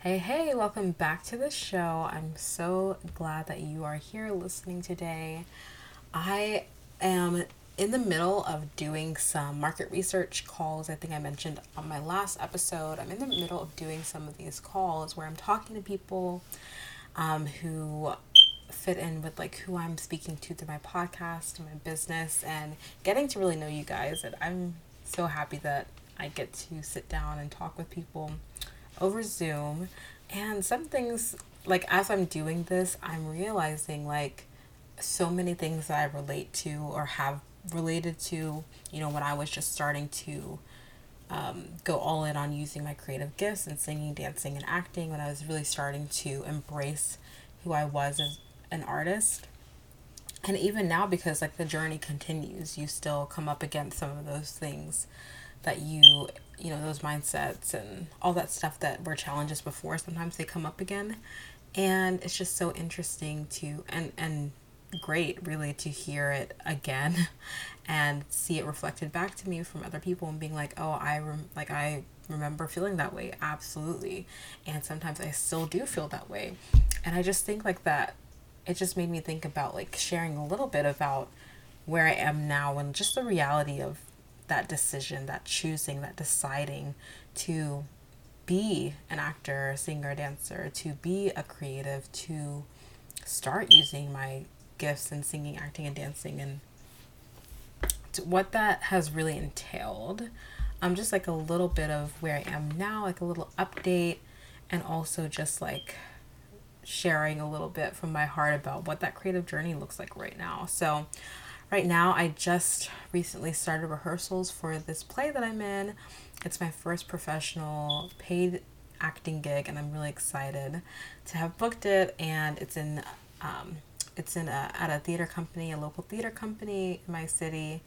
Hey, hey, welcome back to the show. I'm so glad that you are here listening today. I am in the middle of doing some market research calls. I think I mentioned on my last episode. I'm in the middle of doing some of these calls where I'm talking to people um, who fit in with like who I'm speaking to through my podcast and my business and getting to really know you guys. And I'm so happy that I get to sit down and talk with people over Zoom. And some things, like as I'm doing this, I'm realizing like so many things that I relate to or have related to, you know, when I was just starting to um, go all in on using my creative gifts and singing, dancing, and acting, when I was really starting to embrace who I was as an artist. And even now, because like the journey continues, you still come up against some of those things that you you know those mindsets and all that stuff that were challenges before sometimes they come up again. And it's just so interesting to and and great really to hear it again and see it reflected back to me from other people and being like oh i rem- like i remember feeling that way. Absolutely. And sometimes i still do feel that way. And i just think like that it just made me think about like sharing a little bit about where i am now and just the reality of that decision, that choosing, that deciding to be an actor, singer, dancer, to be a creative, to start using my gifts in singing, acting, and dancing, and what that has really entailed. Um, just like a little bit of where I am now, like a little update, and also just like sharing a little bit from my heart about what that creative journey looks like right now. So, right now I just recently started rehearsals for this play that I'm in. It's my first professional paid acting gig and I'm really excited to have booked it and it's in um, it's in a, at a theater company, a local theater company in my city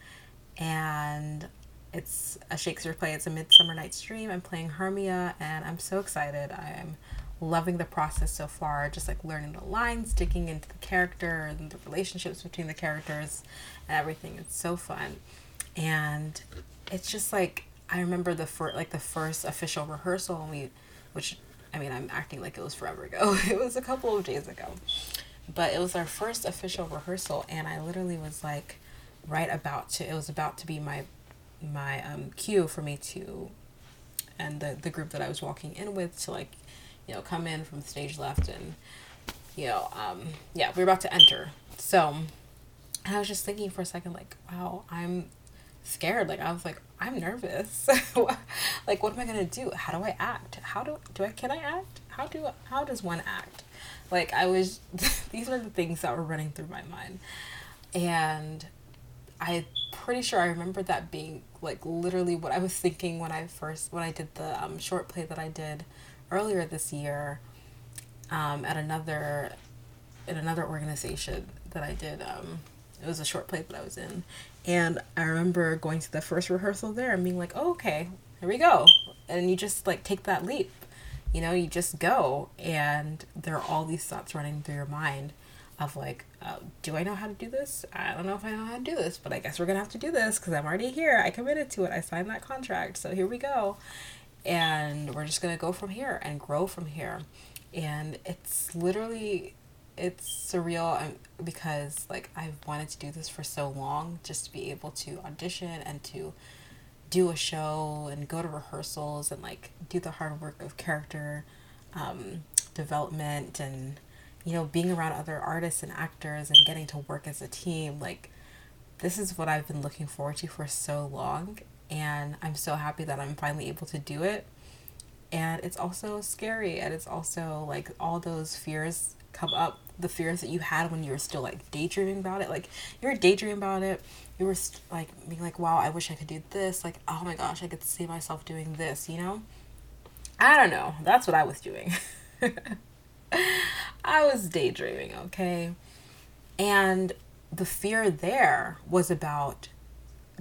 and it's a Shakespeare play. It's a Midsummer Night's Dream. I'm playing Hermia and I'm so excited. I am loving the process so far, just like learning the lines, digging into the character and the relationships between the characters and everything. It's so fun. And it's just like I remember the first like the first official rehearsal we which I mean I'm acting like it was forever ago. it was a couple of days ago. But it was our first official rehearsal and I literally was like right about to it was about to be my my um cue for me to and the the group that I was walking in with to like you know, come in from stage left and, you know, um, yeah, we are about to enter. So I was just thinking for a second, like, wow, I'm scared. Like, I was like, I'm nervous. like, what am I going to do? How do I act? How do, do I, can I act? How do, how does one act? Like, I was, these were the things that were running through my mind. And I pretty sure I remember that being like literally what I was thinking when I first when I did the um, short play that I did earlier this year um, at another at another organization that I did. Um, it was a short play that I was in, and I remember going to the first rehearsal there and being like, "Oh, okay, here we go," and you just like take that leap. You know, you just go, and there are all these thoughts running through your mind of like, uh, do I know how to do this? I don't know if I know how to do this, but I guess we're gonna have to do this because I'm already here. I committed to it. I signed that contract, so here we go and we're just going to go from here and grow from here. And it's literally it's surreal um, because like I've wanted to do this for so long just to be able to audition and to do a show and go to rehearsals and like do the hard work of character um, development and you know being around other artists and actors and getting to work as a team. Like this is what I've been looking forward to for so long and I'm so happy that I'm finally able to do it. And it's also scary, and it's also like all those fears come up the fears that you had when you were still like daydreaming about it. Like you were daydreaming about it, you were st- like being like, wow, I wish I could do this. Like, oh my gosh, I could see myself doing this, you know? I don't know. That's what I was doing. I was daydreaming, okay? And the fear there was about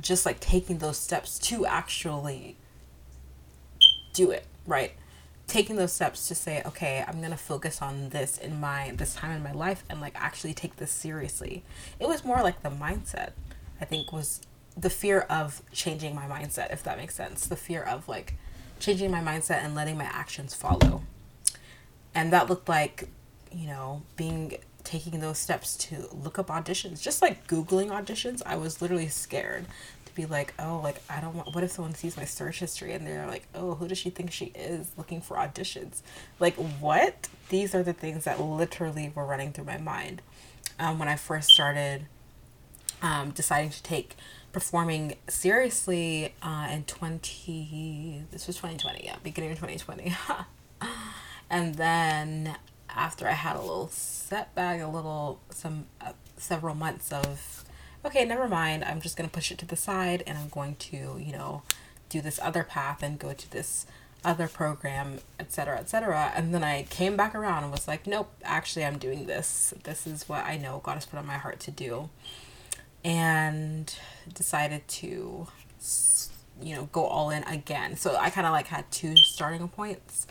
just like taking those steps to actually do it, right? Taking those steps to say, okay, I'm gonna focus on this in my this time in my life and like actually take this seriously. It was more like the mindset, I think, was the fear of changing my mindset, if that makes sense. The fear of like changing my mindset and letting my actions follow. and that looked like you know being taking those steps to look up auditions. Just like googling auditions i was literally scared to be like oh like i don't want what if someone sees my search history and they're like oh who does she think she is looking for auditions? Like what? These are the things that literally were running through my mind um, when i first started um, deciding to take performing seriously uh, in 20 this was 2020 yeah beginning of 2020 and then after i had a little setback a little some uh, several months of okay never mind i'm just to push it to the side and i'm going to you know do this other path and go to this other program etc etc and then i came back around and was like nope actually i'm doing this. This is what i know god has put on my heart to do. And decided to you know go all in again. So i kind of like had two starting points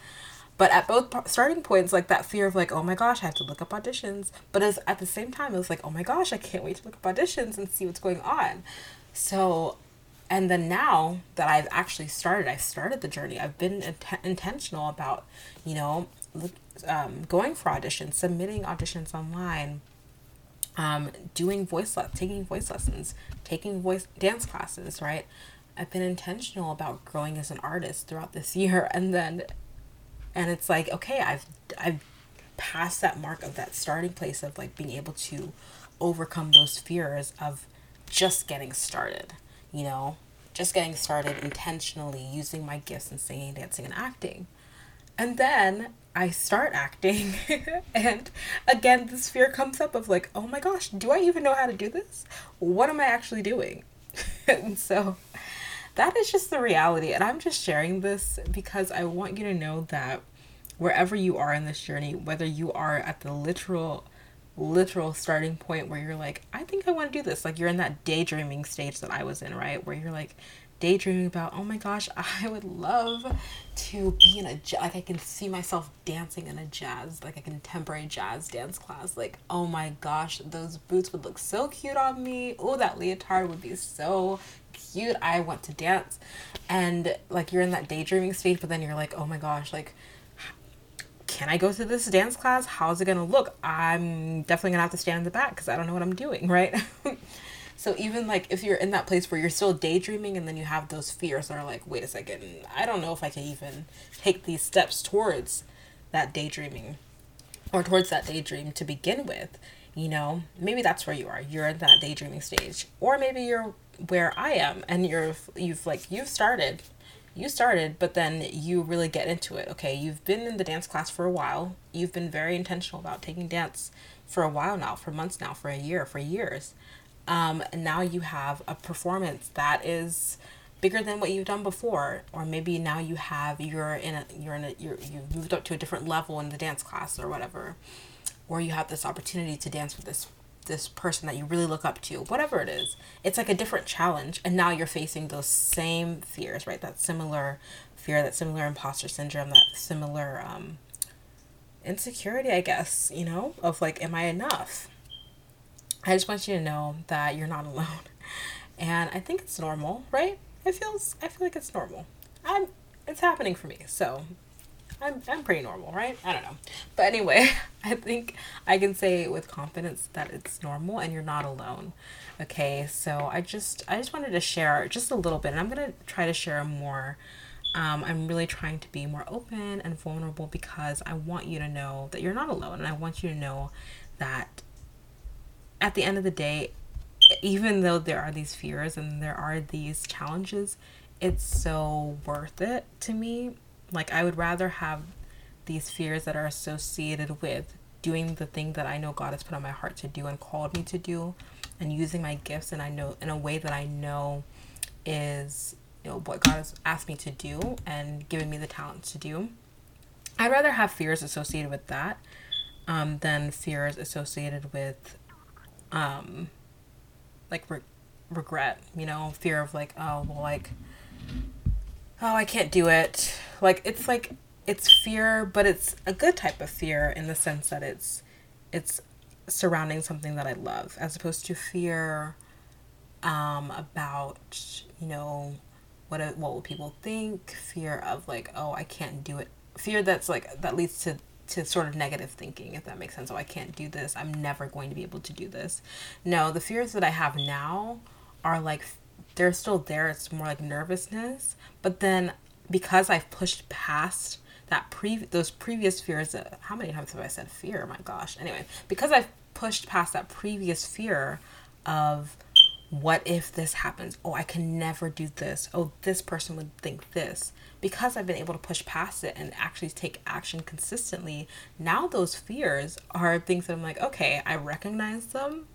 but at both starting points like that fear of like oh my gosh i have to look up auditions. But as at the same time it was like oh my gosh i can't wait to look up auditions and see what's going on. So and then now that i've actually started i've started the journey. I've been int- intentional about you know um, going for auditions submitting auditions online um, doing voice le- taking voice lessons, taking voice dance classes, right? I've been intentional about growing as an artist throughout this year. And then and it's like okay, I've I've passed that mark of that starting place of like being able to overcome those fears of just getting started, you know? Just getting started intentionally using my gifts in singing, dancing and acting. And then I start acting, and again, this fear comes up of like, oh my gosh, do I even know how to do this? What am I actually doing? and so that is just the reality. And I'm just sharing this because I want you to know that wherever you are in this journey, whether you are at the literal literal starting point where you're like, I think I want to do this. Like you're in that daydreaming stage that I was in, right? Where you're like, daydreaming about, oh my gosh, I would love to be in a, like, I can see myself dancing in a jazz, like a contemporary jazz dance class. Like, oh my gosh, those boots would look so cute on me. Oh, that leotard would be so cute. I want to dance. And like, you're in that daydreaming stage, but then you're like, oh my gosh, like, can I go to this dance class? How's it gonna look? I'm definitely gonna have to stand in the back because I don't know what I'm doing, right? So even like if you're in that place where you're still daydreaming and then you have those fears that are like, wait a second, I don't know if I can even take these steps towards that daydreaming or towards that daydream to begin with, you know, maybe that's where you are. You're in that daydreaming stage. Or maybe you're where I am and you're you've like you've started you started, but then you really get into it. Okay, you've been in the dance class for a while. You've been very intentional about taking dance for a while now, for months now, for a year, for years um, now you have a performance that is bigger than what you've done before. Or maybe now you have you're in a you're in a you're you've moved up to a different level in the dance class or whatever. Or you have this opportunity to dance with this this person that you really look up to whatever it is. It's like a different challenge. And now you're facing those same fears right? That similar fear that similar imposter syndrome that similar um insecurity i guess you know of like am i enough I just want you to know that you're not alone. And I think it's normal, right? It feels I feel like it's normal. I'm it's happening for me. So I'm I'm pretty normal, right? I don't know. But anyway, I think I can say with confidence that it's normal and you're not alone. Okay? So I just I just wanted to share just a little bit and I'm to try to share more um, I'm really trying to be more open and vulnerable because I want you to know that you're not alone and I want you to know that at the end of the day, even though there are these fears and there are these challenges, it's so worth it to me. Like, I would rather have these fears that are associated with doing the thing that I know God has put on my heart to do and called me to do and using my gifts and I know in a way that I know is you know what God has asked me to do and given me the talent to do. I'd rather have fears associated with that um, than fears associated with um like re- regret you know fear of like oh well like oh i can't do it. Like it's like it's fear but it's a good type of fear in the sense that it's it's surrounding something that i love as opposed to fear um about you know what what will people think? Fear of like oh i can't do it. Fear that's like that leads to to sort of negative thinking, if that makes sense. Oh, I can't do this. I'm never going to be able to do this. No, the fears that I have now are like, they're still there. It's more like nervousness. But then because I've pushed past that pre those previous fears, uh, how many times have I said fear? My gosh. Anyway, because I've pushed past that previous fear of what if this happens? Oh, I can never do this. Oh, this person would think this. Because I've been able to push past it and actually take action consistently, now those fears are things that I'm like, okay, I recognize them,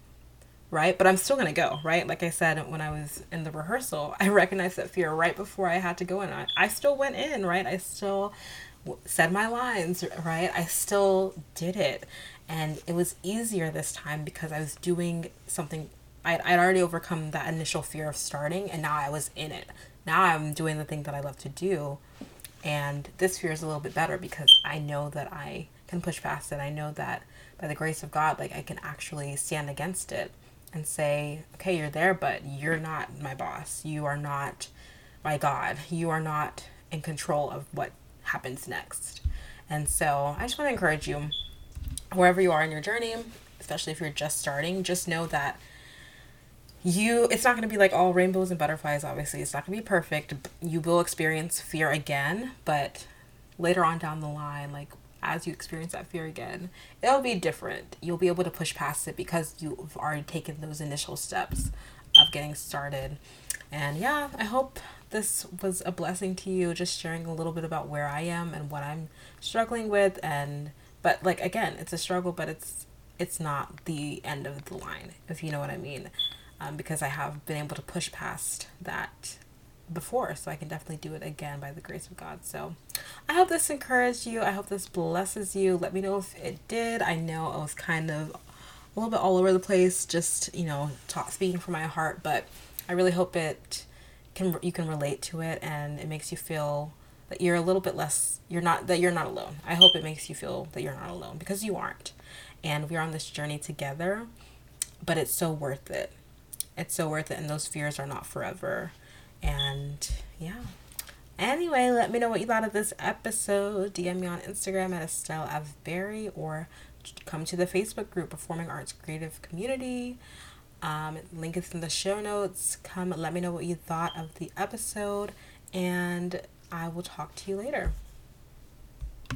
right? But I'm still gonna go, right? Like I said when I was in the rehearsal, I recognized that fear right before I had to go in. I, I still went in, right? I still said my lines, right? I still did it. And it was easier this time because I was doing something I'd, I'd already overcome that initial fear of starting and now I was in it. Now I'm doing the thing that I love to do. And this fear is a little bit better because I know that I can push past it. I know that by the grace of God, like I can actually stand against it and say, okay, you're there, but you're not my boss. You are not my God. You are not in control of what happens next. And so I just want to encourage you, wherever you are in your journey, especially if you're just starting, just know that you it's not going to be like all rainbows and butterflies obviously. It's not going to be perfect. You will experience fear again but later on down the line like as you experience that fear again it'll be different. You'll be able to push past it because you've already taken those initial steps of getting started. And yeah i hope this was a blessing to you just sharing a little bit about where i am and what i'm struggling with. And but like again it's a struggle but it's it's not the end of the line if you know what i mean um, because I have been able to push past that before. So I can definitely do it again by the grace of God. So I hope this encouraged you. I hope this blesses you. Let me know if it did. I know I was kind of a little bit all over the place, just, you know, talk, speaking from my heart, but I really hope it can you can relate to it and it makes you feel that you're a little bit less you're not that you're not alone. I hope it makes you feel that you're not alone because you aren't. And we're on this journey together, but it's so worth it it's so worth it and those fears are not forever. And yeah. Anyway let me know what you thought of this episode. Dm me on instagram at estelle avberry or come to the facebook group performing arts creative community. Um, link is in the show notes. Come let me know what you thought of the episode and i will talk to you later